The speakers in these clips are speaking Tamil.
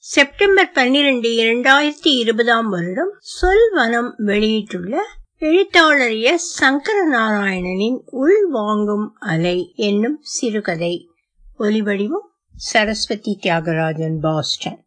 செப்டம்பர் பன்னிரண்டு இரண்டாயிரத்தி இருபதாம் வருடம் சொல்வனம் வெளியிட்டுள்ள எழுத்தாளர் எஸ். சங்கர நாராயணனின் உள்வாங்கும் அலை என்னும் சிறுகதை. ஒலிவடிவம் சரஸ்வதி தியாகராஜன் பாஸ்டன்.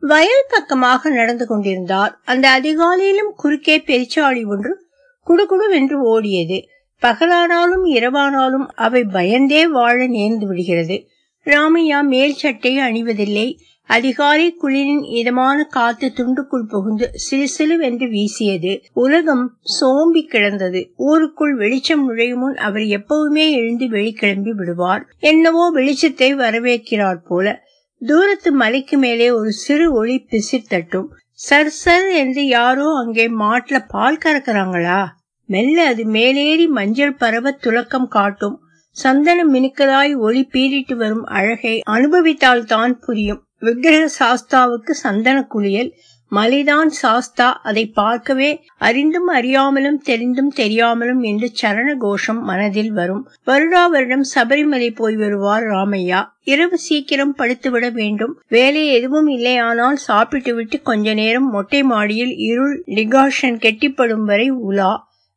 வயல் பக்கமாக நடந்து கொண்டிருந்தார். அந்த அதிகாலையிலும் குறுக்கே பெருச்சாளி ஒன்று குடுகுடுவென்று ஓடியது. பகலானாலும் இரவானாலும் அவை பயந்தே வாழ நேர்ந்து விடுகிறது. ராமையா மேல் சட்டை அணிவதில்லை. அதிகாலை குளிரின் இதமான காத்து துண்டுக்குள் புகுந்து சிலுசிலுவென்று வீசியது. உலகம் சோம்பி கிடந்தது. ஊருக்குள் வெளிச்சம் நுழையும் முன் அவர் எப்பவுமே எழுந்து வெளிக்கிளம்பி விடுவார். என்னவோ வெளிச்சத்தை வரவேற்கிறார் போல. தூரத்து மலைக்கு மேலே ஒரு சிறு ஒளி பிசிர் தட்டும். சர் சர் என்று யாரோ அங்கே மாட்டுல பால் கறக்குறாங்களா? மெல்ல அது மேலேறி மஞ்சள் பரவ துலக்கம் காட்டும். சந்தனம் மினுக்கதாய் ஒளி பீறிட்டு வரும் அழகை அனுபவித்தால் தான் புரியும். விக்கிரக சாஸ்தாவுக்கு சந்தன குளியல். மலைதான் சாஸ்தா அதை பார்க்கவே அறிந்தும் அறியாமலும் தெரிந்தும் தெரியாமலும் என்று சரண கோஷம் மனதில் வரும். வருடா வருடம் சபரிமலை போய் வருவார் ராமையா. இரவு சீக்கிரம் படுத்துவிட வேண்டும். வேலை எதுவும் இல்லையானால் சாப்பிட்டு விட்டு கொஞ்ச நேரம் மொட்டை மாடியில் இருள் டிகாஷன் கெட்டிப்படும் வரை உலா.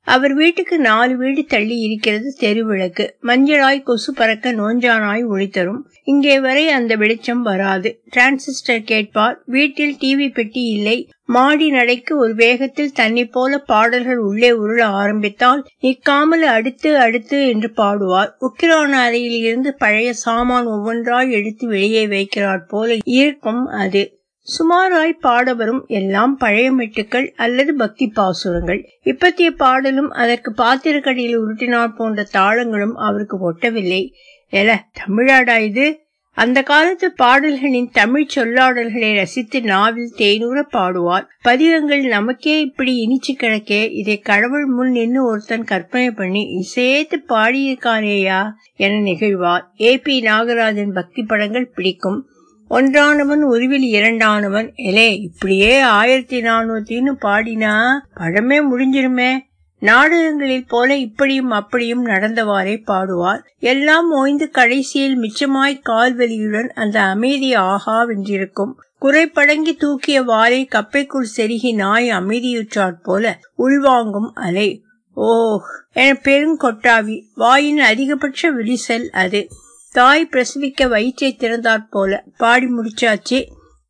அவர் வீட்டுக்கு நாலு வீடு தள்ளி இருக்கிறது தெருவிளக்கு மஞ்சளாய் கொசு பறக்க நோஞ்சானாய் ஒளித்தரும். இங்கே வரை அந்த வெளிச்சம் வராது. டிரான்சிஸ்டர் கேட்பார் வீட்டில் டிவி பெட்டி இல்லை. மாடி நடைக்கு ஒரு வேகத்தில் தன்னை போல பாடல்கள் உள்ளே உருள ஆரம்பித்தால் நிற்காமல் அடுத்து அடுத்து என்று பாடுவார். உக்கிரான அறையில் இருந்து பழைய சாமான் ஒவ்வொன்றாய் எடுத்து வெளியே வைக்கிறார் போல இருக்கும் அது. சுமாராய் பாடவரும் எல்லாம் பழைய மெட்டுக்கள் அல்லது பக்தி பாசுரங்கள். இப்பத்திய பாடலும் அதற்கு பாத்திரக்கடியில் உருட்டினார் போன்ற தாளங்களும் அவருக்கு ஒட்டவில்லை. எல தமிழாடா இது. அந்த காலத்து பாடல்களின் தமிழ் சொல்லாடல்களை ரசித்து நாவில் தேனூர பாடுவார். பதிகங்கள் நமக்கே இப்படி இனிச்சு கிடக்கே இதை கடவுள் முன் நின்று ஒருத்தன் கற்பனை பண்ணி இசையேத்து பாடியிருக்கானேயா என நிகழ்வார். ஏ பி நாகராஜன் பக்தி படங்கள் பிடிக்கும். ஒன்றானவன் உருவில் இரண்டானவன். எலே இப்படியே ஆயிரத்தி நானூத்தின்னு பாடினா படமே முடிஞ்சிருமே. நாடகங்களில் போல இப்படியும் அப்படியும் நடந்தவாறே பாடுவார். எல்லாம் ஓய்ந்து கடைசியில் மிச்சமாய் கால்வலியுடன் அந்த அமைதி ஆகா வென்றிருக்கும் குறைப்படங்கி தூக்கிய வாரை கப்பைக்குள் செருகி நாய் அமைதியுற்றாற் போல உள்வாங்கும் அலை. ஓஹ் என பெருங்கொட்டாவி வாயின் அதிகபட்ச விரிசல் அது. தாய் பிரசவிக்க வயிற்றை திறந்தாற் போல பாடி முடிச்சாச்சு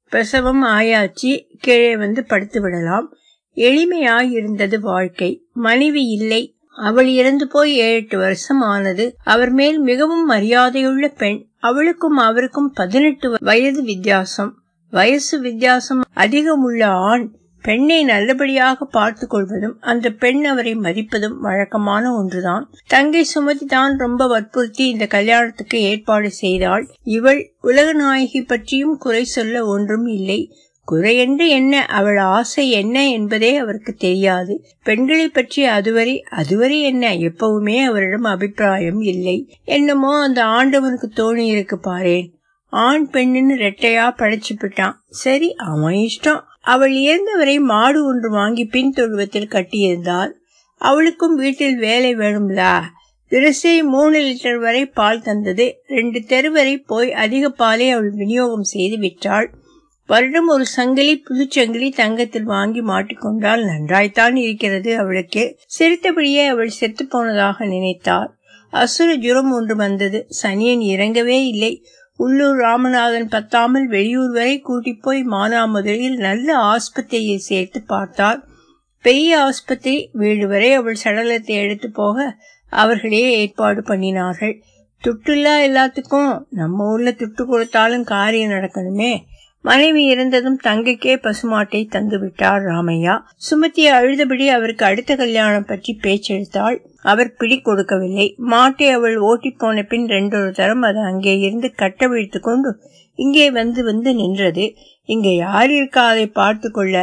பிரசவம் ஆயாச்சு கீழே வந்து படுத்து விடலாம். எளிமையாய் இருந்தது வாழ்க்கை. மனைவி இல்லை. அவள் இறந்து போய் ஏழு எட்டு வருஷம் ஆனது. அவர் மேல் மிகவும் மரியாதையுள்ள பெண். அவளுக்கும் அவருக்கும் பதினெட்டு வயது வித்தியாசம். வயசு வித்தியாசம் அதிகம் உள்ள ஆண். பெண்ணை நல்லபடியாக பார்த்து கொள்வதும் அந்த பெண் அவரை மதிப்பதும் வழக்கமான ஒன்றுதான். தங்கை சுமதி தான் ரொம்ப வற்புறுத்தி இந்த கல்யாணத்துக்கு ஏற்பாடு செய்தாள். இவள் உலக நாயகி பற்றியும் குறை சொல்ல ஒன்றும் இல்லை. குறையென்று என்ன? அவள் ஆசை என்ன என்பதே அவருக்கு தெரியாது. பெண்களை பற்றி அதுவரை அதுவரை என்ன? எப்பவுமே அவரிடம் அபிப்பிராயம் இல்லை. என்னமோ அந்த ஆண்டவனுக்கு தோணி இருக்கு பாரேன். ஆண் பெண்ணுன்னு ரெட்டையா படைச்சுப்பிட்டான் சரி அவன் இஷ்டம். அவள் இறந்தவரை மாடு ஒன்று வாங்கி பின் தொழுவத்தில் கட்டியிருந்தாள். அவளுக்கும் வீட்டில் வேலை வேணும்லா? தினசரி மூணு லிட்டர் வரை பால் தந்தது. ரெண்டு தெரு வரை போய் அதிக பாலை அவள் விநியோகம் செய்து விட்டாள் வருடம் ஒரு சங்கிலி புதுச்சங்கிலி தங்கத்தில் வாங்கி மாட்டிக்கொண்டால் நன்றாய்த்தான் இருக்கிறது அவளுக்கு. சிரித்தபடியே அவள் செத்து போனதாக நினைத்தார் அசுர ஜுரம் ஒன்று வந்தது. சனியன் இறங்கவே இல்லை. உள்ளூர் ராமநாதன் பத்தாமல் வெளியூர் வரை கூட்டி போய் மானாமதுரையில் நல்ல ஆஸ்பத்திரியை சேர்த்து பார்த்தார் பெரிய ஆஸ்பத்திரி வீடு வரை அவள் சடலத்தை எடுத்து போக அவர்களே ஏற்பாடு பண்ணினார்கள். துட்டுல்லா எல்லாத்துக்கும் நம்ம ஊர்ல துட்டு கொடுத்தாலும் காரியம் நடக்கணுமே. மனைவி இருந்ததும் தங்கைக்கே பசுமாட்டை தந்துவிட்டார் ராமையா. சுமத்திய அழுதபடி அவருக்கு அடுத்த கல்யாணம் பற்றி பேச்செடுத்தாள். அவர் பிடி கொடுக்கவில்லை. மாட்டை அவள் ஓட்டி போன பின் ரெண்டொரு தரம் அது அங்கே இருந்து கட்ட விழித்து கொண்டு இங்கே வந்து வந்து நின்றது. இங்க யார் இருக்கா அதை பார்த்து கொள்ள.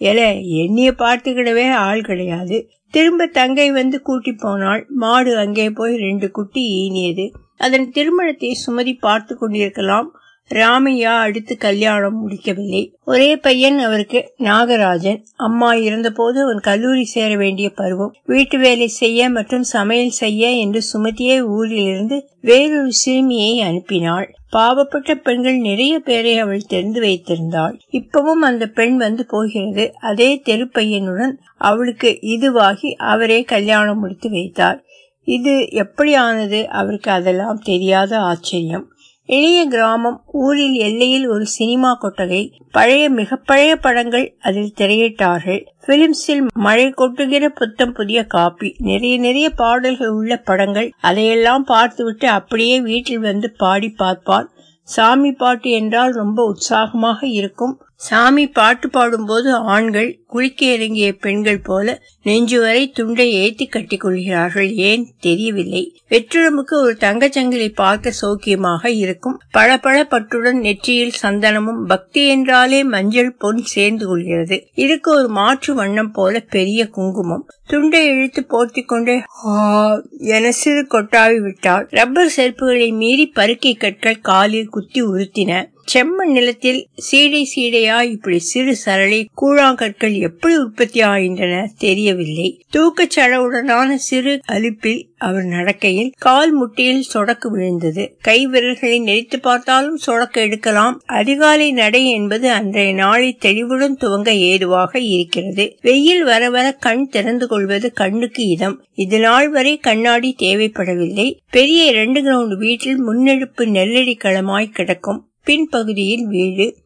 எல எண்ணிய பார்த்துக்கிடவே ஆள் கிடையாது. திரும்ப தங்கை வந்து கூட்டி போனாள். மாடு அங்கே போய் ரெண்டு குட்டி ஈனியது. அதன் திருமணத்தை சுமதி பார்த்து கொண்டிருக்கலாம். ராமையா அடுத்து கல்யாணம் முடிக்கவில்லை. ஒரே பையன் அவருக்கு நாகராஜன். அம்மா இருந்தபோது அவன் கல்லூரி சேர வேண்டிய பருவம். வீட்டு வேலை செய்ய மற்றும் சமையல் செய்ய என்று சுமதியே ஊரிலிருந்து வேறொரு சிறுமியை அனுப்பினாள். பாவப்பட்ட பெண்கள் நிறைய பேரை அவள் தெரிந்து வைத்திருந்தாள். இப்பவும் அந்த பெண் வந்து போகிறது. அதே தெருப்பையனுடன் அவளுக்கு இதுவாகி அவரே கல்யாணம் முடித்து வைத்தார். இது எப்படி ஆனது அவருக்கு அதெல்லாம் தெரியாத ஆச்சரியம். எளிய கிராமம் ஊரில் எல்லையில் ஒரு சினிமா கொட்டகை. பழைய மிக பழைய படங்கள் அதில் திரையிட்டார்கள். பிலிம்ஸில் மழை கொட்டுகிற புத்தம் புதிய காப்பி. நிறைய நிறைய பாடல்கள் உள்ள படங்கள். அதையெல்லாம் பார்த்துவிட்டு அப்படியே வீட்டில் வந்து பாடி பார்ப்பார் சாமி பாட்டு என்றால் ரொம்ப உற்சாகமாக இருக்கும். சாமி பாட்டு பாடும்போது ஆண்கள் குளிக்க இறங்கிய பெண்கள் போல நெஞ்சு வரை துண்டை ஏத்தி கட்டிக் கொள்கிறார்கள். ஏன்? தெரியவில்லை. வெற்றிடமுக்கு ஒரு தங்கச்சங்கிலி பார்க்க சௌக்கியமாக இருக்கும். பளபள பட்டுடன் நெற்றியில் சந்தனமும் பக்தி என்றாலே மஞ்சள் பொன் சேர்ந்து கொள்கிறது. இதுக்கு ஒரு மாற்று வண்ணம் போல பெரிய குங்குமம். துண்டை இழுத்து போர்த்தி கொண்டே என சிறு கொட்டாவி விட்டாள். ரப்பர் செருப்புகளை மீறி பருக்கை கற்கள் காலில் குத்தி உறுத்தின செம்மண் நிலத்தில் சீடை சீடையா இப்படி சிறு சரளை கூழாங்கற்கள் எப்படி உற்பத்தி ஆகின்றன தெரியவில்லை. தூக்கச்சடவுடனான சிறு அலிப்பில் அவர் நடக்கையில் கால் முட்டியில் சொடக்கு விழுந்தது. கை விரல்களை நெறித்து பார்த்தாலும் சொடக்க எடுக்கலாம். அதிகாலை நடை என்பது அன்றைய நாளை தெளிவுடன் துவங்க ஏதுவாக இருக்கிறது. வெயில் வர வர கண் திறந்து கொள்வது கண்ணுக்கு இதம். இது நாள் வரை கண்ணாடி தேவைப்படவில்லை. பெரிய இரண்டு கிரவுண்ட் வீட்டில் முன்னெடுப்பு நெல்லடி களமாய் கிடக்கும். பின்பகுதியில் வீடு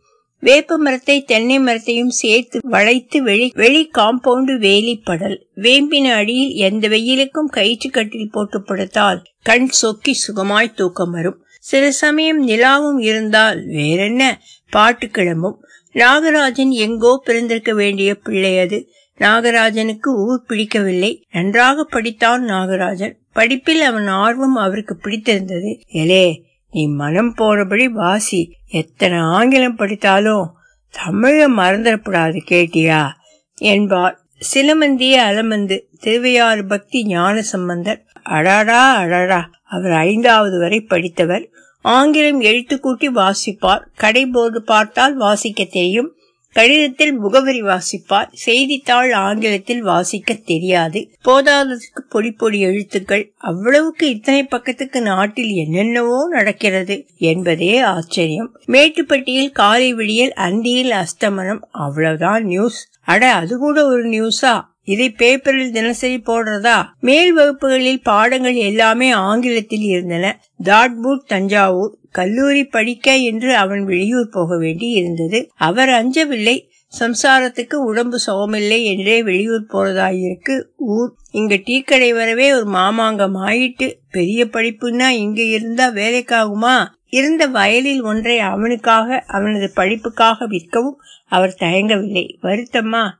வேப்ப மரத்தை தென்னை மரத்தையும் சேர்த்து வளைத்து வெளி வெளி காம்பவுண்டு வேலி படல். வேம்பின அடியில் எந்த வெயிலுக்கும் கயிற்று கட்டில் போட்டு படுத்தால் கண் சொக்கி சுகமாய் தூக்கம் வரும். சில சமயம் நிலாவும் இருந்தால் வேறென்ன? பாட்டு கிளம்பும். நாகராஜன் எங்கோ பிறந்திருக்க வேண்டிய பிள்ளை அது. நாகராஜனுக்கு ஊர் பிடிக்கவில்லை. நன்றாக படித்தான் நாகராஜன். படிப்பில் அவன் ஆர்வம் அவருக்கு பிடித்திருந்தது. எலே நீ மனம் போறபடி வாசி எத்தனை ஆங்கிலம் படித்தாலும் தமிழ மறந்துடப்படாது கேட்டியா? என்பார் சிலமந்திய அலமந்து திருவையாறு பக்தி ஞான சம்பந்தர் அடாடா அடாடா அவர் ஐந்தாவது வரை படித்தவர். ஆங்கிலம் எழுத்து கூட்டி வாசிப்பார். கடை போர்டு பார்த்தால் வாசிக்க தெரியும். கடிதத்தில் முகவரி வாசிப்பார். செய்தித்தாள் ஆங்கிலத்தில் வாசிக்க தெரியாது. போதாததுக்கு பொடி பொடி எழுத்துக்கள். அவ்வளவுக்கு இத்தனை பக்கத்துக்கு நாட்டில் என்னென்னவோ நடக்கிறது என்பதே ஆச்சரியம். மேட்டுப்பட்டியில் காலை விடியல் அந்தியில் அஸ்தமனம். அவ்வளவுதான் நியூஸ் அட அது கூட ஒரு நியூஸா இதை பேப்பரில் தினசரி போடுறதா? மேல் வகுப்புகளில் பாடங்கள் எல்லாமே ஆங்கிலத்தில் இருந்தன. தாட்பூட் தஞ்சாவூர் கல்லூரி படிக்க என்று அவன் வெளியூர் போக வேண்டி இருந்தது. அவர் அஞ்சவில்லை. சம்சாரத்துக்கு உடம்பு சுகமில்லை என்றே வெளியூர் போறதாயிருக்கு. ஊர் இங்க டீ கடை வரவே ஒரு மாமாங்கம் ஆயிட்டு பெரிய படிப்புன்னா இங்க இருந்தா வேலைக்காகுமா? இருந்த வயலில் ஒன்றை அவனுக்காக அவனது படிப்புக்காக விற்கவும் அவர் தயங்கவில்லை. வருத்தம்மா.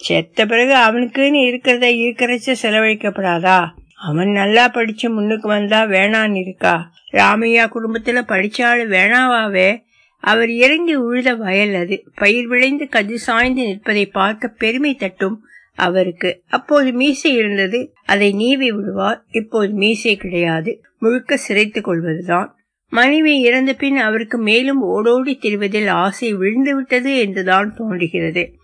செத்த பிறகு அவனுக்குன்னு இருக்கிறத இருக்கிறச்ச செலவழிக்கப்படாதா? அவன் நல்லா படிச்சு முன்னுக்கு வந்தா வேணான்னு இருக்கா? ராமையா குடும்பத்துல படிச்சாலும் வேணாவாவே? அவர் இறங்கி உழுத வயல் அது. பயிர் விளைந்து கதி சாய்ந்து நிற்பதை பார்க்க பெருமை தட்டும் அவருக்கு. அப்போது மீசை இருந்தது. அதை நீவி விடுவார். இப்போது மீசை கிடையாது. முழுக்க சிரைத்துக் கொள்வதுதான். மனைவி இறந்த பின் அவருக்கு மேலும் ஓடோடி திரிவதில் ஆசை விழுந்து விட்டது என்றுதான் தோன்றுகிறது.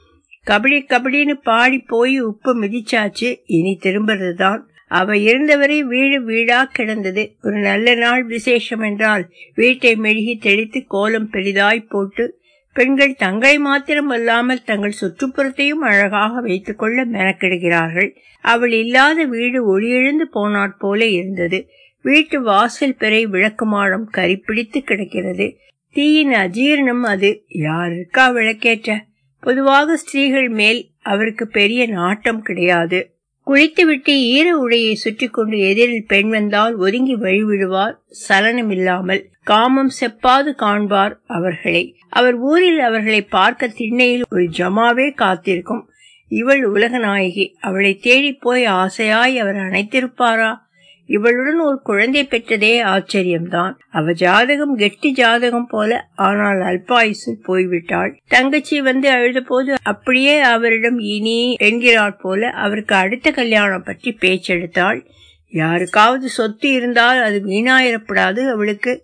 கபடி கபடின்னு பாடி போய் உப்பு மிதிச்சாச்சு இனி திரும்புறதுதான். அவ இருந்தவரை வீடு வீடா கிடந்தது. ஒரு நல்ல நாள் விசேஷம் என்றால் வீட்டை மெழுகி தெளித்து கோலம் பெரிதாய் போட்டு பெண்கள் தங்களை மாத்திரம் அல்லாமல் தங்கள் சுற்றுப்புறத்தையும் அழகாக வைத்துக் கொள்ள மெனக்கெடுகிறார்கள். அவள் இல்லாத வீடு ஒளியெழுந்து போனாற் போல இருந்தது. வீட்டு வாசல் பிறை விளக்குமாடம் கரிப்பிடித்து கிடக்கிறது. தீயின் அஜீரணம் அது. யாருக்கா விளக்கேற்ற? பொதுவாக ஸ்திரீகள் மேல் அவருக்கு பெரிய நாட்டம் கிடையாது. குளித்துவிட்டு ஈர உடையை சுற்றி கொண்டு எதிரில் பெண் வந்தால் ஒதுங்கி வழிவிடுவார் சலனமில்லாமல் காமம் செப்பாது காண்பார் அவர்களை. அவர் ஊரில் அவர்களை பார்க்க திண்ணையில் ஒரு ஜமாவே காத்திருக்கும். இவள் உலக நாயகி அவளை தேடி போய் ஆசையாய் அவர் அணைத்திருப்பாரா? இவளுடன் ஒரு குழந்தை பெற்றதே ஆச்சரியம்தான். அவ ஜாதகம் கெட்டி ஜாதகம் போல ஆனால் அல்பாயுசில் போய்விட்டாள். தங்கச்சி வந்து அழுத போது அப்படியே அவரிடம் இனி என்கிறாள் போல அவருக்கு அடுத்த கல்யாணம் பற்றி பேச்செடுத்தாள். யாருக்காவது சொத்து இருந்தால் அது வீணாயிரப்படாது அவளுக்கு.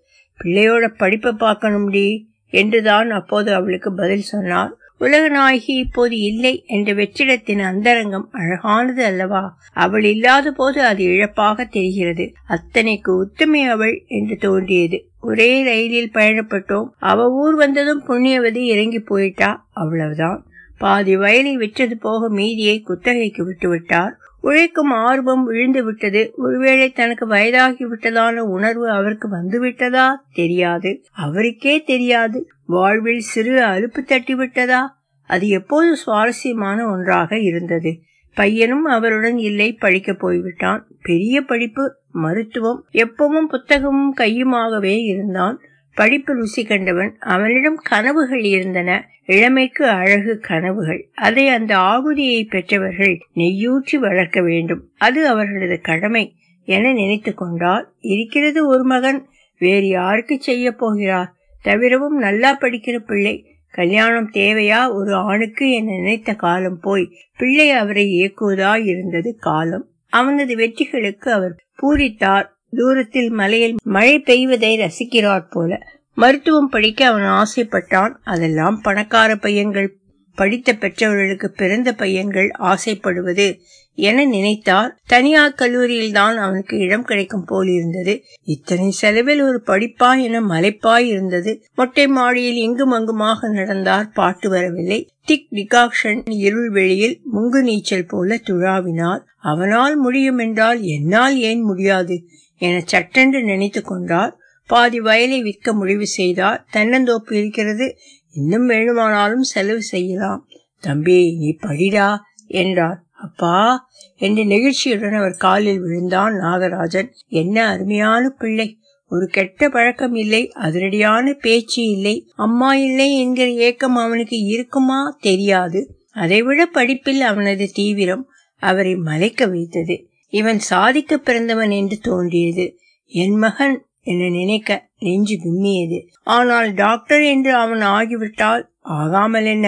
பிள்ளையோட படிப்பை பார்க்கணும்டி என்றுதான் அப்போது அவளுக்கு பதில் சொன்னார். உலகநாயகி இப்போது இல்லை என்ற வெற்றிடத்தின் அந்தரங்கம் அழகானது அல்லவா? அவள் இல்லாத போது அது இழப்பாக தெரிகிறது. அத்தனைக்கு உத்தமை அவள் என்று தோன்றியது. ஒரே ரயிலில் பயணப்பட்டோம். அவ ஊர் வந்ததும் புண்ணியவதி இறங்கி போயிட்டா. அவ்வளவுதான். பாதி வயலை விற்றது போக மீதியை குத்தகைக்கு விட்டுவிட்டார். உழைக்கும் ஆர்வம் விழுந்து விட்டது ஒருவேளை தனக்கு வயதாகி விட்டதான உணர்வு அவருக்கு வந்துவிட்டதா? தெரியாது. அவருக்கே தெரியாது. வாழ்வில் சிறு அலுப்பு தட்டி விட்டதா அது எப்போது சுவாரஸ்யமான ஒன்றாக இருந்தது. பையனும் அவருடன் இல்லை படிக்க போய்விட்டான். பெரிய படிப்பு மருத்துவம் எப்பவும் புத்தகமும் கையுமாகவே இருந்தான். படிப்பு ருசி கண்டவன் அவனிடம் கனவுகள் இருந்தன. இளமைக்கு அழகு கனவுகள். அதை அந்த ஆகுதியை பெற்றவர்கள் நெய்யூற்றி வளர்க்க வேண்டும். அது அவர்களது கடமை என நினைத்து கொண்டால் இருக்கிறது ஒரு மகன் வேறு யாருக்கு செய்ய போகிறார்? தவிரவும் நல்லா படிக்கிற பிள்ளை கல்யாணம் தேவையா? ஒரு ஆணுக்கு என நினைத்த காலம் போய் பிள்ளை அவரை இயக்குவதா இருந்தது காலம். அவனது வெற்றிகளுக்கு அவர் பூரித்தார். தூரத்தில் மலையில் மழை பெய்வதை ரசிக்கிறார் போல. மருத்துவம் படிக்க அவன் ஆசைப்பட்டான். அதெல்லாம் பணக்கார பையன்கள் படித்த பெற்றவர்களுக்கு பிறந்த பையன்கள் ஆசைப்படுவது என நினைத்தார். தனியார் கல்லூரியில் தான் அவனுக்கு இடம் கிடைக்கும் போல் இருந்தது. இத்தனை செலவில் ஒரு படிப்பாய் என மலைப்பாய் இருந்தது. மொட்டை மாடியில் இங்கும் அங்குமாக நடந்தார் பாட்டு வரவில்லை. திக் டிகாக்ஷன் இருள் வெளியில் முங்கு நீச்சல் போல துழாவினார். அவனால் முடியும் என்றால் என்னால் ஏன் முடியாது? என சட்டென்று நினைத்து கொண்டார் பாதி வயலை விற்க முடிவு செய்தார் தென்னந்தோப்பு இருக்கிறது. இன்னும் வேணுமானாலும் செலவு செய்யலாம். தம்பி நீ படிடா என்றார். அப்பா என்று நெகிழ்ச்சியுடன் அவர் காலில் விழுந்தான் நாகராஜன். என்ன அருமையான பிள்ளை. ஒரு கெட்ட பழக்கம் இல்லை அதிரடியான பேச்சு இல்லை. அம்மா இல்லை என்கிற ஏக்கம் அவனுக்கு இருக்குமா? தெரியாது. அதைவிட படிப்பில் அவனது தீவிரம் அவரை மலைக்க வைத்தது. இவன் சாதிக்க பிறந்தவன் என்று தோன்றியது. என் மகன் என நினைக்க நெஞ்சு விம்மியது ஆனால் டாக்டர் என்று அவன் ஆகிவிட்டால் ஆகாமல் என்ன?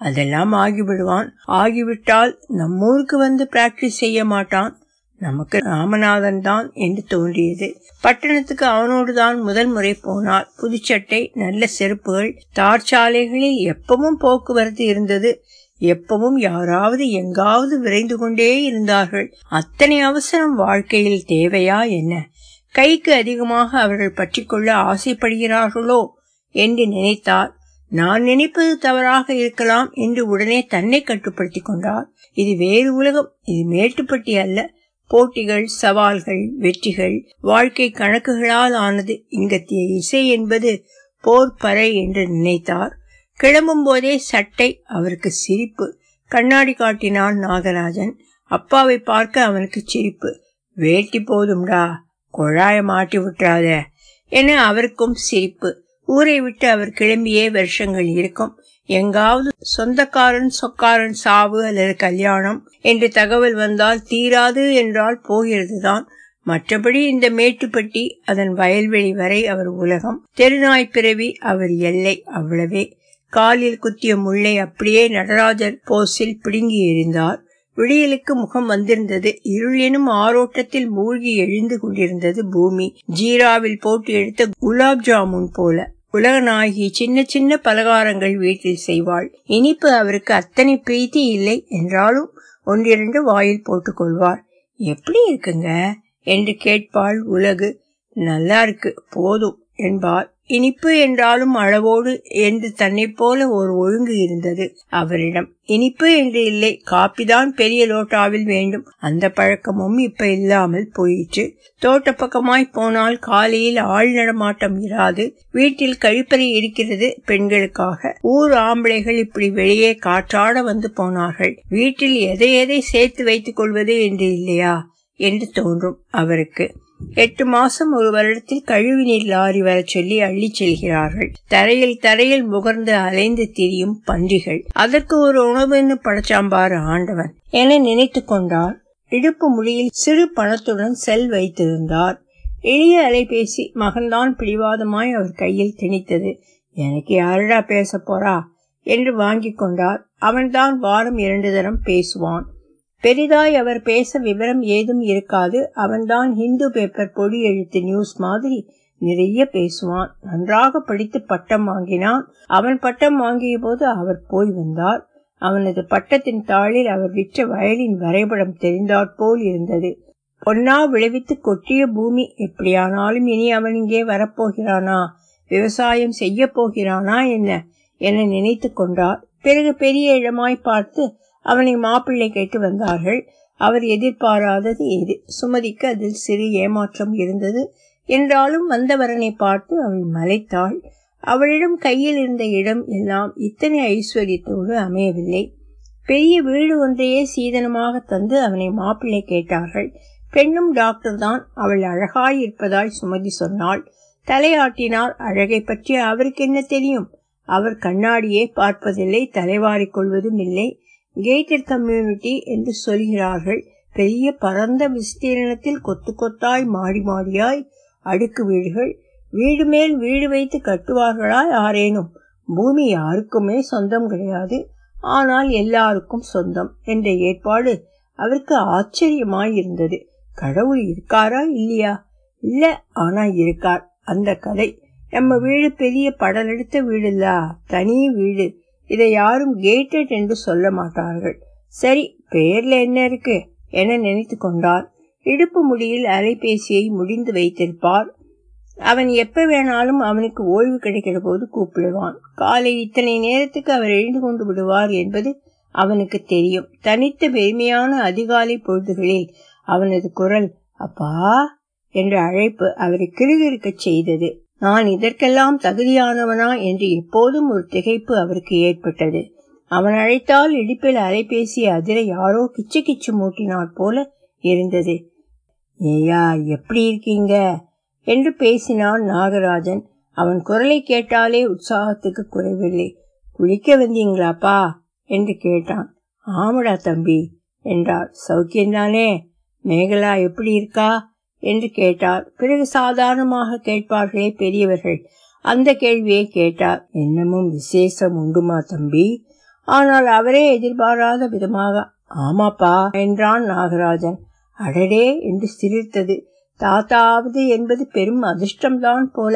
அதெல்லாம் ஆகிவிடுவான். ஆகிவிட்டால் நம்மூருக்கு வந்து பிராக்டிஸ் செய்ய மாட்டான். நமக்கு ராமநாதன் தான் என்று தோன்றியது. பட்டணத்துக்கு அவனோடு தான் முதல் முறை போனால் புதுச்சட்டை நல்ல செருப்புகள் தார்ச்சாலைகளில் எப்பவும் போக்குவரத்து இருந்தது. எப்பவும் யாராவது எங்காவது விரைந்து கொண்டே இருந்தார்கள். அத்தனை அவசரம் வாழ்க்கையில் தேவையா என்ன? கைக்கு அதிகமாக அவர்கள் பற்றிக்கொள்ள ஆசைப்படுகிறார்களோ என்று நினைத்தார். நான் நினைப்பது தவறாக இருக்கலாம் என்று உடனே தன்னை கட்டுப்படுத்திக் கொண்டார். இது வேறு உலகம் இது மேட்டுப்பட்டி அல்ல. போட்டிகள் சவால்கள் வெற்றிகள் வாழ்க்கை கணக்குகளால் ஆனது. இங்கத்திய இசை என்பது போர் பறை என்று நினைத்தார். கிளம்பும் போதே சட்டை அவருக்கு சிரிப்பு. கண்ணாடி காட்டினான் நாகராஜன். அப்பாவை பார்க்க அவனுக்கு சிரிப்பு. வேட்டி போதும்டா குழாய மாட்டி விட்டுறாத என அவருக்கும் சிரிப்பு. ஊரை விட்டு அவர் கிளம்பியே வருஷங்கள் இருக்கும். எங்காவது சொந்தக்காரன் சொக்காரன் சாவு அல்லது கல்யாணம் என்று தகவல் வந்தால் தீராது என்றால் போகிறதுதான். மற்றபடி இந்த மேட்டுப்பட்டி அதன் வயல்வெளி வரை அவர் உலகம். தெருநாய் பிறவி அவர் எல்லை அவ்வளவே. காலில் குத்திய முள்ளை அப்படியே நடராஜர் போஸில் பிடுங்கி எறிந்தார். விடியலுக்கு முகம் வந்திருந்தது. இருள் எனும் ஆரோட்டத்தில் மூழ்கி எழுந்து கொண்டிருந்தது பூமி. ஜீராவில் போட்டு எடுத்த குலாப் ஜாமுன் போல. உலகநாயகி சின்ன சின்ன பலகாரங்கள் வீட்டில் செய்வாள். இனிப்பு அவருக்கு அத்தனை பிரீத்தி இல்லை என்றாலும் ஒன்றிரண்டு வாயில் போட்டுக் கொள்வார். எப்படி இருக்குங்க? என்று கேட்பாள் உலகு. நல்லா இருக்கு போதும் என்பார். இனிப்பு என்றாலும் அளவோடு என்று தன்னை போல ஒரு ஒழுங்கு இருந்தது அவரிடம். இனிப்பு என்று இல்லை காப்பிதான் பெரிய லோட்டாவில் வேண்டும். அந்த பழக்கமும் இப்ப இல்லாமல் போயிற்று. தோட்ட பக்கமாய் போனால் காலையில் ஆள் நடமாட்டம் இராது. வீட்டில் கழிப்பறை இருக்கிறது பெண்களுக்காக. ஊர் ஆம்பளைகள் இப்படி வெளியே காற்றாட வந்து போனார்கள். வீட்டில் எதை எதை சேர்த்து வைத்துக் கொள்வது என்று இல்லையா? என்று தோன்றும் அவருக்கு. எட்டு மாசம் ஒரு வருடத்தில் கழிவுநீர் லாரி வர சொல்லி அள்ளி செல்கிறார்கள். தரையில் தரையில் முகர்ந்து அலைந்து திரியும் பன்றிகள். அதற்கு ஒரு உணவுன்னு படைச்சாம்பாரு ஆண்டவன். என நினைத்து கொண்டார். இடுப்பு முடியில் சிறு பணத்துடன் செல் வைத்திருந்தார். எளிய அலைபேசி மகன்தான் பிடிவாதமாய் அவர் கையில் திணித்தது. எனக்கு யாரடா பேச போறா? என்று வாங்கி கொண்டார். அவன்தான் வாரம் இரண்டு தரம் பேசுவான். பெரிதாய் அவர் பேச விவரம் ஏதும் இருக்காது. அவன்தான் ஹிந்து பேப்பர் பொடி எழுத்து நியூஸ் மாதிரி நிறைய பேசுவான். நன்றாக படித்து பட்டம் வாங்கினான். அவன் பட்டம் வாங்கிய போது அவர் போய் வந்தார். அவனது பட்டத்தின் தாளில் அவர் விற்ற வயலின் வரைபடம் தெரிந்தாற்போல் இருந்தது. பொன்னா விளைவித்து கொட்டிய பூமி எப்படியானாலும் இனி அவன் இங்கே வரப்போகிறானா? விவசாயம் செய்ய போகிறானா என்ன? என நினைத்து கொண்டார். பிறகு பெரிய இடமாய் பார்த்து அவனை மாப்பிள்ளை கேட்டு வந்தார்கள். அவர் எதிர்பாராதது எது? சுமதிக்கு அதில் சிறு ஏமாற்றம் இருந்தது. என்றாலும் வந்தவரனை பார்த்து அவள் மலைத்தாள். அவளிடம் கையில் இருந்த இடம் எல்லாம் இத்தனை ஐஸ்வர்யத்தோடு அமையவில்லை. பெரிய வீடு ஒன்றையே சீதனமாக தந்து அவனை மாப்பிள்ளை கேட்டார்கள். பெண்ணும் டாக்டர் தான். அவள் அழகாய் இருப்பதாய் சுமதி சொன்னாள். தலையாட்டினார். அழகை பற்றி அவருக்கு என்ன தெரியும்? அவர் கண்ணாடியே பார்ப்பதில்லை தலைவாரிக் கொள்வதும் இல்லை. கேட்டட் கம்யூனிட்டி என்று சொல்கிறார்கள். பெரிய பரந்த விஸ்தீரணத்தில் கொத்து கொத்தாய் மாடி மாடியாய் அடுக்கு வீடுகள். வீடு மேல் வீடு வைத்து கட்டுவார்களா யாரேனும் பூமி யாருக்குமே சொந்தம் கிடையாது. ஆனால் எல்லாருக்கும் சொந்தம் என்ற ஏற்பாடு அவருக்கு ஆச்சரியமாய் இருந்தது. கடவுள் இருக்காரா இல்லையா? இல்ல ஆனா இருக்கார். அந்த கதை. நம்ம வீடு பெரிய படலெடுத்த வீடுல்ல. தனி வீடு. இதை யாரும் கேட்டட் என்று சொல்ல மாட்டார்கள். சரி பெயர்ல என்ன இருக்கு? என நினைத்து கொண்டார் இடுப்பு முடியில் அலைபேசியை முடிந்து வைத்திருப்பார் அவன் எப்ப வேணாலும் அவனுக்கு ஓய்வு கிடைக்கிற போது கூப்பிடுவான். காலை இத்தனை நேரத்துக்கு அவர் எழுந்து கொண்டு விடுவார் என்பது அவனுக்கு தெரியும். தனித்த பெருமையான அதிகாலை பொழுதுகளில் அவனது குரல் அப்பா! என்ற அழைப்பு அவரை கிருகிருக்கச் செய்தது. நான் இதற்கெல்லாம் தகுதியானவனா என்று எப்போதும் ஒரு திகைப்பு அவருக்கு ஏற்பட்டது. அவன் அழைத்தால் இடிப்பில் அலைபேசி அதிர யாரோ கிச்சு கிச்சு மூட்டினாற் போல இருந்தது. ஏயா எப்படி இருக்கீங்க? என்று பேசினான் நாகராஜன். அவன் குரலை கேட்டாலே உற்சாகத்துக்கு குறைவில்லை. குளிக்க வந்தீங்களாப்பா? என்று கேட்டான். ஆமடா தம்பி என்றார். சௌக்கியந்தானே மேகலா எப்படி இருக்கா? என்று கேட்டார். பிறகு சாதாரணமாக கேட்பார்களே பெரியவர்கள். அந்த கேள்வியை கேட்டார். என்னமும் விசேஷம் உண்டுமா தம்பி? ஆனால் அவரே எதிர்பாராத விதமாக ஆமாப்பா என்றான் நாகராஜன். அடடே என்று சிரித்தது. தாத்தாவது என்பது பெரும் அதிர்ஷ்டம்தான் போல.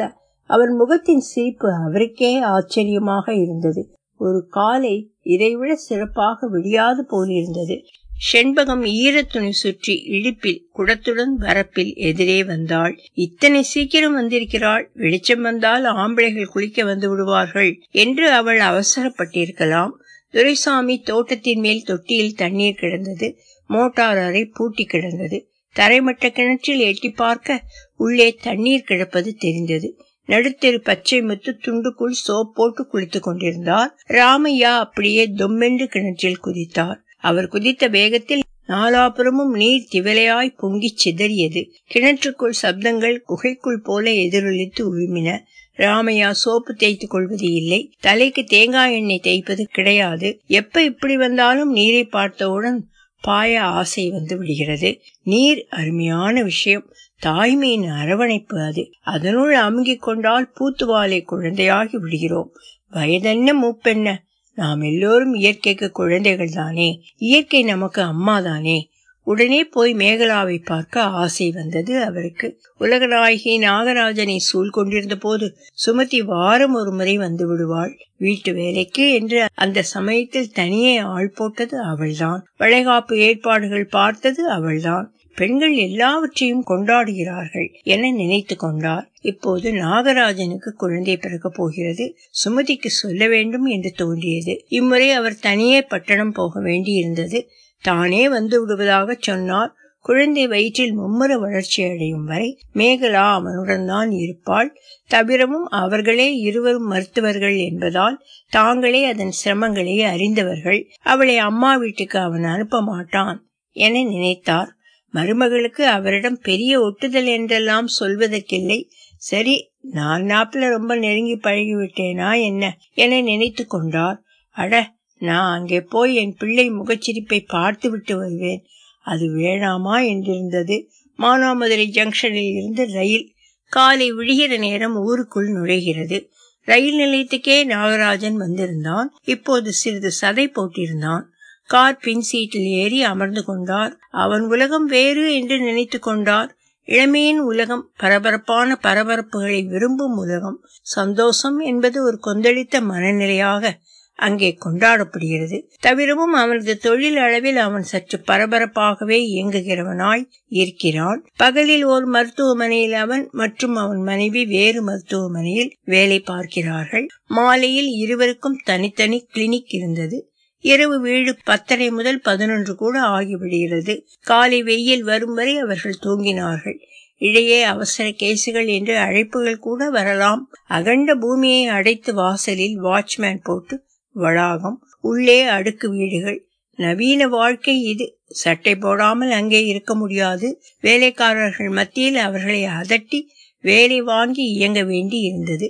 அவர் முகத்தின் சிரிப்பு அவருக்கே ஆச்சரியமாக இருந்தது. ஒரு காலை இதைவிட சிறப்பாக விடியாது போலிருந்தது. செண்பகம் ஈரத்துணி சுற்றி இடுப்பில் குடத்துடன் வரப்பில் எதிரே வந்தாள். இத்தனை சீக்கிரம் வந்திருக்கிறாள். வெளிச்சம் வந்தால் ஆம்பளைகள் குளிக்க வந்து விடுவார்கள் என்று அவள் அவசரப்பட்டிருக்கலாம். துரைசாமி தோட்டத்தின் மேல் தொட்டியில் தண்ணீர் கிடந்தது. மோட்டார் அறை பூட்டி கிடந்தது. தரைமட்ட கிணற்றில் எட்டி பார்க்க உள்ளே தண்ணீர் கிடப்பது தெரிந்தது. நடுத்தெரு பச்சை முத்து துண்டுக்குள் சோப் போட்டு குளித்துக் கொண்டிருந்தார். ராமையா அப்படியே தொம்மென்று கிணற்றில் குதித்தார். அவர் குதித்த வேகத்தில் நாலாபுரமும் நீர் திவலையாய் பொங்கிச் சிதறியது. கிணற்றுக்குள் சப்தங்கள் குகைக்குள் போல எதிரொலித்து உழுமின. ராமையா சோப்பு தேய்த்துக் கொள்வது இல்லை. தலைக்கு தேங்காய் எண்ணெய் தேய்ப்பது கிடையாது. எப்ப இப்படி வந்தாலும் நீரை பார்த்தவுடன் பாய ஆசை வந்து விடுகிறது. நீர் அருமையான விஷயம். தாய்மையின் அரவணைப்பு அது. அதனுள் அமுங்கிக் கொண்டால் பூத்துவாலை குழந்தையாகி விடுகிறோம். வயதென்ன மூப்பென்ன? நாம் எல்லோரும் இயற்கைக்கு குழந்தைகள் தானே. இயற்கை நமக்கு அம்மா தானே. உடனே போய் மேகலாவை பார்க்க ஆசை வந்தது அவருக்கு. உலகநாயகி நாகராஜனை சூழ் கொண்டிருந்த போது சுமதி வாரம் ஒரு முறை வந்து விடுவாள். வீட்டு வேலைக்கு என்று அந்த சமயத்தில் தனியே ஆள் போட்டது அவள்தான். வளைகாப்பு ஏற்பாடுகள் பார்த்தது அவள்தான். பெண்கள் எல்லாவற்றையும் கொண்டாடுகிறார்கள் என நினைத்து கொண்டார். இப்போது நாகராஜனுக்கு குழந்தை பிறக்க போகிறது. சுமதிக்கு சொல்ல வேண்டும் என்று தோன்றியது. இம்முறை அவர் தனியே பட்டணம் போக வேண்டியிருந்தது. தானே வந்து விடுவதாக சொன்னார். குழந்தை வயிற்றில் மும்முர வளர்ச்சி அடையும் வரை மேகலா அவனுடன் தான் இருப்பாள். தவிரவும் அவர்களே இருவரும் மருத்துவர்கள் என்பதால் தாங்களே அதன் சிரமங்களை அறிந்தவர்கள். அவளை அம்மா வீட்டுக்கு அவன் அனுப்ப மாட்டான் என நினைத்தார். மருமகளுக்கு அவரிடம் பெரிய ஒட்டுதல் என்றெல்லாம் சொல்வதற்கில்லை. சரி நான் நாப்பில ரொம்ப நெருங்கி பழகிவிட்டேனா என்ன? என நினைத்து கொண்டார். அட நான் அங்கே போய் என் பிள்ளை முகச்சிரிப்பை பார்த்து விட்டு வருவேன். அது வேணாமா என்றிருந்தது. மானாமதுரை ஜங்ஷனில் இருந்து ரயில். காலை விழுகிற நேரம் ஊருக்குள் நுழைகிறது. ரயில் நிலையத்துக்கே நாகராஜன் வந்திருந்தான். இப்போது சிறிது சதை போட்டிருந்தான். கார் பின் சீட்டில் ஏறி அமர்ந்து கொண்டார். அவன் உலகம் வேறு என்று நினைத்து கொண்டார். இளமையின் உலகம் பரபரப்பான பரபரப்புகளை விரும்பும் உலகம். சந்தோஷம் என்பது ஒரு கொந்தளித்த மனநிலையாக அங்கே கொண்டாடப்படுகிறது. தவிரவும் அவனது தொழில் அளவில் அவன் சற்று பரபரப்பாகவே இயங்குகிறவனாய் இருக்கிறான். பகலில் ஒரு மருத்துவமனையில் அவன் மற்றும் அவன் மனைவி வேறு மருத்துவமனையில் வேலை பார்க்கிறார்கள். மாலையில் இருவருக்கும் தனித்தனி கிளினிக் இருந்தது. இரவு வீடு பத்தரை முதல் பதினொன்று கூட ஆகிவிடுகிறது. காலை வெயில் வரும் வரை அவர்கள் தூங்கினார்கள். இடையே அவசர கேசுகள் என்று அழைப்புகள் கூட வரலாம். அகண்ட பூமியை அடைத்து வாசலில் வாட்ச்மேன் போட்டு வளாகம் உள்ளே அடுக்கு வீடுகள். நவீன வாழ்க்கை இது. சட்டை போடாமல் அங்கே இருக்க முடியாது. வேலைக்காரர்கள் மத்தியில் அவர்களை அதட்டி வேலை வாங்கி இயங்க வேண்டி இருந்தது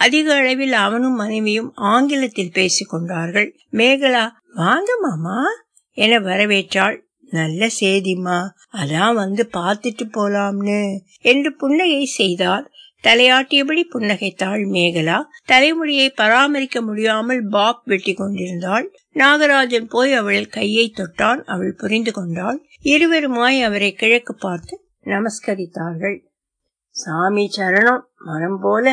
அதிக அளவில் அவனும் மனைவியும் ஆங்கிலத்தில் பேசிக் கொண்டார்கள். மேகலா வாங்க மாமா என வரவேற்றாள். நல்ல சேதிமா அதான் வந்து பார்த்துட்டு போலாம்னு என்று புன்னகை செய்தார். தலையாட்டியபடி புன்னகைத்தாள் மேகலா. தலைமுடியை பராமரிக்க முடியாமல் பாப் வெட்டி கொண்டிருந்தாள். நாகராஜன் போய் அவள் கையை தொட்டான். அவள் புரிந்து கொண்டாள். இருவருமாய் அவரை கிழக்கு பார்த்து நமஸ்கரித்தார்கள். சாமி சரணம் மனம் போல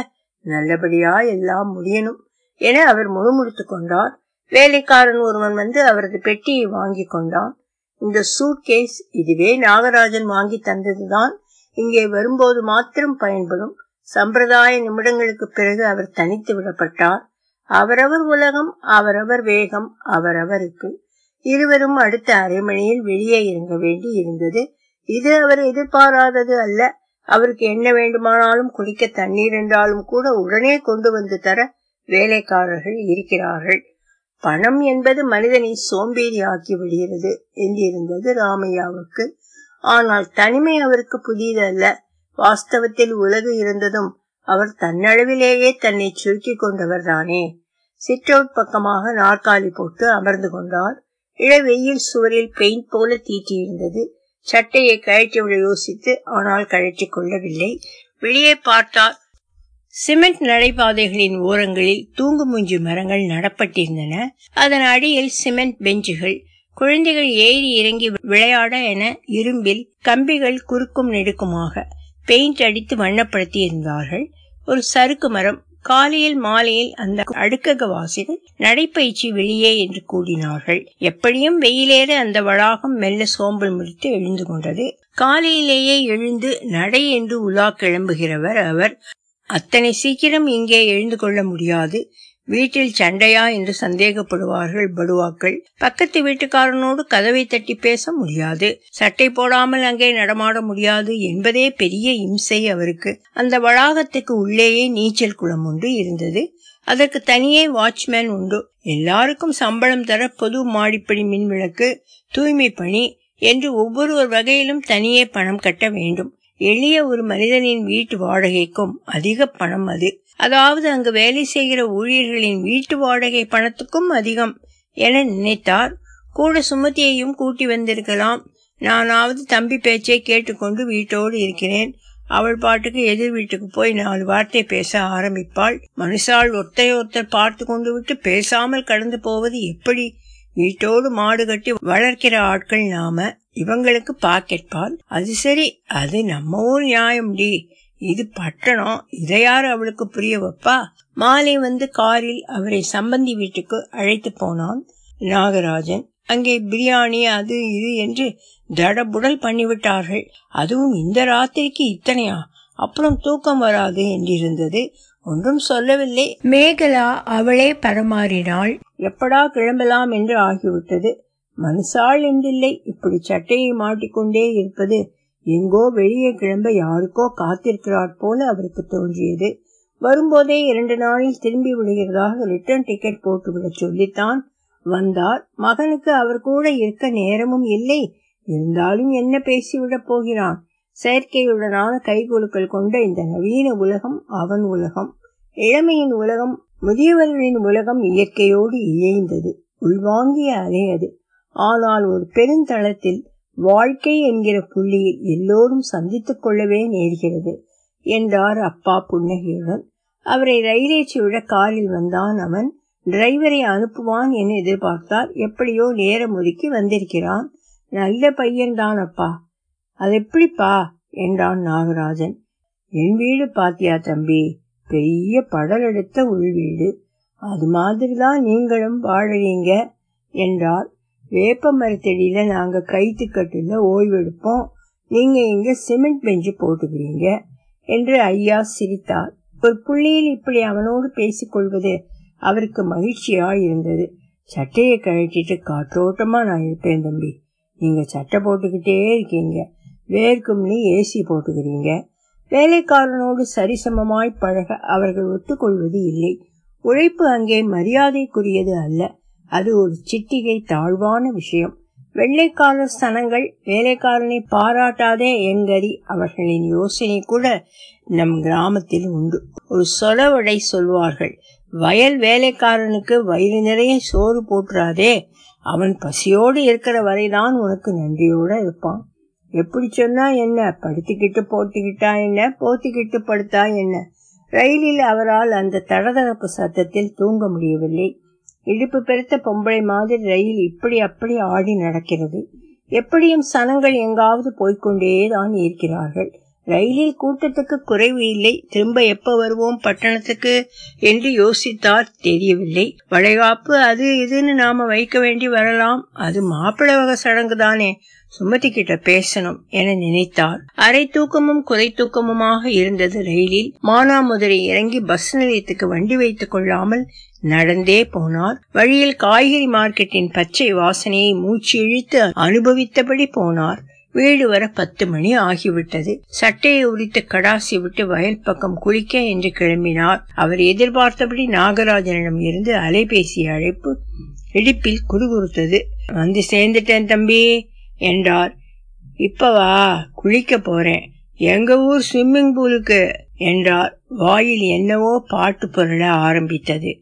நல்லபடியா எல்லாம் முடியணும் என அவர் முழுமுழுத்து கொண்டார். வேலைக்காரன் ஒருவன் வந்து அவரது பெட்டியை வாங்கி கொண்டான். இந்த சூட் கேஸ் இதுவே நாகராஜன் வாங்கி தந்ததுதான். இங்கே வரும்போது மாத்திரம் பயன்படும். சம்பிரதாய நிமிடங்களுக்கு பிறகு அவர் தனித்து விடப்பட்டார். அவரவர் உலகம் அவரவர் வேகம் அவரவருக்கு. இருவரும் அடுத்த அரை மணியில் வெளியே இறங்க வேண்டி இருந்தது இது அவர் எதிர்பாராதது அல்ல. அவருக்கு என்ன வேண்டுமானாலும் குடிக்க தண்ணீர் என்றாலும் கூட உடனே கொண்டு வந்து தர வேலைக்காரர்கள் இருக்கிறார்கள். பணம் என்பது மனிதனை சோம்பேறி ஆக்கி விடுகிறது என்றிருந்தது ராமையாவுக்கு. ஆனால் தனிமை அவருக்கு புதியதல்ல வாஸ்தவத்தில் உலகு இருந்ததும் அவர் தன்னளவிலேயே தன்னை சுருக்கி கொண்டவர் தானே சிற்றவுட் பக்கமாக நாற்காலி போட்டு அமர்ந்து கொண்டார். இளவெயில் சுவரில் பெயிண்ட் போல தீட்டியிருந்தது. சட்டையை கழற்றிவிட யோசித்து ஆனால் கழற்றிக் கொள்ளவில்லை. வெளியே பார்த்தால் சிமெண்ட் நடைபாதைகளின் ஓரங்களில் தூங்குமூஞ்சி மரங்கள் நடப்பட்டிருந்தன. அதன் அடியில் சிமெண்ட் பெஞ்சுகள் குழந்தைகள் ஏறி இறங்கி விளையாட என இரும்பில் கம்பிகள் குறுக்கும் நெடுக்குமாக பெயிண்ட் அடித்து வண்ணப்படுத்தி இருந்தார்கள் ஒரு சறுக்கு மரம் காலையில் மாலையில் அந்த அடுக்ககவாசிகள் நடைப்பயிற்சி வெளியே என்று கூடினார்கள் எப்படியும் வெயிலேற அந்த வளாகம் மெல்ல சோம்பல் முடித்து எழுந்து கொண்டது. காலையிலேயே எழுந்து நடை என்று உலா கிளம்புகிறவர் அவர். அத்தனை சீக்கிரம் இங்கே எழுந்து கொள்ள முடியாது. வீட்டில் சண்டையா என்று சந்தேகப்படுவார்கள் படுவாக்கள். பக்கத்து வீட்டுக்காரனோடு கதவை தட்டி பேச முடியாது. சட்டை போடாமல் அங்கே நடமாட முடியாது என்பதே பெரிய இம்சை அவருக்கு. அந்த வளாகத்துக்கு உள்ளேயே நீச்சல் குளம் ஒன்று இருந்தது. அதற்கு தனியே வாட்ச்மேன் உண்டு. எல்லாருக்கும் சம்பளம் தர பொது மாடிப்படி மின்விளக்கு தூய்மை பணி என்று ஒவ்வொரு வகையிலும் தனியே பணம் கட்ட வேண்டும். எளிய ஒரு மனிதனின் வீட்டு வாடகைக்கும் அதிக பணம் அது. அதாவது அங்கு வேலை செய்கிற ஊழியர்களின் வீட்டு வாடகை பணத்துக்கும் அதிகம் என நினைத்தார். கூட சுமதியையும் கூட்டி வந்திருக்கலாம். நானாவது தம்பி பேச்சை கேட்டுக்கொண்டு வீட்டோடு இருக்கிறேன். அவள் பாட்டுக்கு எதிர் வீட்டுக்கு போய் நாலு வார்த்தை பேச ஆரம்பிப்பாள். மனுஷால் ஒருத்தையொருத்தர் பார்த்து கொண்டு விட்டு பேசாமல் கடந்து போவது எப்படி? வீட்டோடு மாடு கட்டி வளர்க்கிற ஆட்கள் நாம. இவங்களுக்கு பாக்கெட் பால். அது சரி அது நம்ம ஊர் நியாயம் டி. இது பட்டணம். இதை யாரு அவளுக்கு புரிய வைப்பா? மாலை வந்து காரில் அவரை சம்பந்தி வீட்டுக்கு அழைத்து போனான் நாகராஜன். அங்கே பிரியாணி அது இது என்று தடபுடல் பண்ணிவிட்டார்கள். அதுவும் இந்த ராத்திரிக்கு இத்தனையா? அப்புறம் தூக்கம் வராது என்றிருந்தது. ஒன்றும் சொல்லவில்லை. மேகலா அவளே பரமாறினாள். எப்படா கிளம்பலாம் என்று ஆகிவிட்டது. மனுஷாள் என்றில்லை இப்படி சட்டையை மாட்டிக்கொண்டே இருப்பது எங்கோ வெளியே கிளம்ப யாருக்கோ காத்திருக்கிறார் போல அவருக்கு தோன்றியது. வரும்போதே இரண்டு நாளில் திரும்பி விடுகிறதாக ரிட்டர்ன் டிக்கெட் போட்டுவிட சொல்லித்தான். வந்தார். மகனுக்கு அவர் கூட இருக்க நேரமும் இல்லை. இருந்தாலும் என்ன பேசிவிடப் போகிறான்? செயற்கையுடனான கைகுலுக்கள் கொண்ட இந்த நவீன உலகம் அவன் உலகம். இளமையின் உலகம் முதியவர்களின் உலகம் இயற்கையோடு இயைந்தது. உள்வாங்கிய அலை அது. ஆனால் ஒரு பெருந்தளத்தில் வாழ்க்கை என்கிற புள்ளியை எல்லோரும் சந்தித்துக் கொள்ளவே நேர்கிறது என்றார் அப்பா புன்னகையுடன். அவரை ரயிலேற்றி விட காரில் வந்தான் அவன். டிரைவரை அனுப்புவான் என எதிர்பார்த்தார் எப்படியோ நேரம் ஒதுக்கி வந்திருக்கிறான். நல்ல பையன்தான் அப்பா. அது எப்படிப்பா? என்றான் நாகராஜன். என் வீடு பாத்தியா தம்பி? பெரிய படல் எடுத்த உள் வீடு. அது மாதிரிதான் நீங்களும் வாழறீங்க என்றார். வேப்ப மரத்தடியில நாங்க கைத்து கட்டுல ஓய்வெடுப்போம். நீங்க இங்க சிமெண்ட் பெஞ்சு போட்டுக்கிறீங்க என்று ஐயா சிரித்தார். ஒரு புள்ளியில் இப்படி அவனோடு பேசிக்கொள்வது அவருக்கு மகிழ்ச்சியா இருந்தது. சட்டையை கழட்டிட்டு காற்றோட்டமா நான் இருப்பேன் தம்பி. நீங்க சட்டை போட்டுக்கிட்டே இருக்கீங்க. வேர்க்கும்னு ஏசி போட்டுக்கிறீங்க. வேலைக்காரனோடு சரிசமமாய் பழக அவர்கள் ஒத்துக்கொள்வது இல்லை. உழைப்பு அங்கே மரியாதைக்குரியது அல்ல. அது ஒரு சிட்டிகை தாழ்வான விஷயம். வெள்ளைக்காரர் ஸ்தனங்கள் வேலைக்காரனை பாராட்டாதே என்கறி அவர்களின் யோசனை கூட நம் கிராமத்தில் உண்டு. ஒரு சொலவடை சொல்வார்கள் வயல் வேலைக்காரனுக்கு வயிறு நிறைய சோறு போட்டுறாதே அவன் பசியோடு இருக்கிற வரைதான் உனக்கு நன்றியோட இருப்பான். எப்படி சொன்னா என்ன? படுத்திக்கிட்டு போட்டுக்கிட்டா என்ன? போத்திக்கிட்டு படுத்தா என்ன? ரயிலில் அவரால் அந்த தடதடப்பு சத்தத்தில் தூங்க முடியவில்லை. இடுப்பு பெருத்த பொம்பளை மாதிரி ரயில் இப்படி அப்படி ஆடி நடக்கிறது. எப்படியும் சனங்கள் எங்காவது போய்கொண்டேதான் இருக்கிறார்கள். ரயிலில் கூட்டத்துக்கு குறைவு இல்லை. திரும்ப எப்ப வருவோம் பட்டணத்துக்கு என்று யோசித்தார் தெரியவில்லை. வளைகாப்பு அது இதுன்னு நாம வைக்க வேண்டி வரலாம். அது மாப்பிள்ள வகை சடங்கு தானே. சுமதி கிட்ட பேசணும் என நினைத்தார். அரை தூக்கமும் குறை தூக்கமுமாக இருந்தது ரயிலில். மானாமுதிரை இறங்கி பஸ் நிலையத்துக்கு வண்டி வைத்துக் கொள்ளாமல் நடந்தே போனார். வழியில் காய்கறி மார்க்கெட்டின் பச்சை வாசனையை மூச்சு இழுத்து அனுபவித்தபடி போனார். வீடு வர பத்து மணி ஆகிவிட்டது. சட்டையை உரித்து கடாசி விட்டு வயல் பக்கம் குளிக்க என்று கிளம்பினார். அவர் எதிர்பார்த்தபடி நாகராஜனிடம் இருந்து அலைபேசி அழைப்பு இடிப்பில் குறுகுறுத்தது. வந்து சேர்ந்துட்டேன் தம்பி என்றார். இப்பவா குளிக்க போறேன். எங்க ஊர் ஸ்விம்மிங் பூலுக்கு என்றார். வாயில் என்னவோ பாட்டு பொருள ஆரம்பித்தது.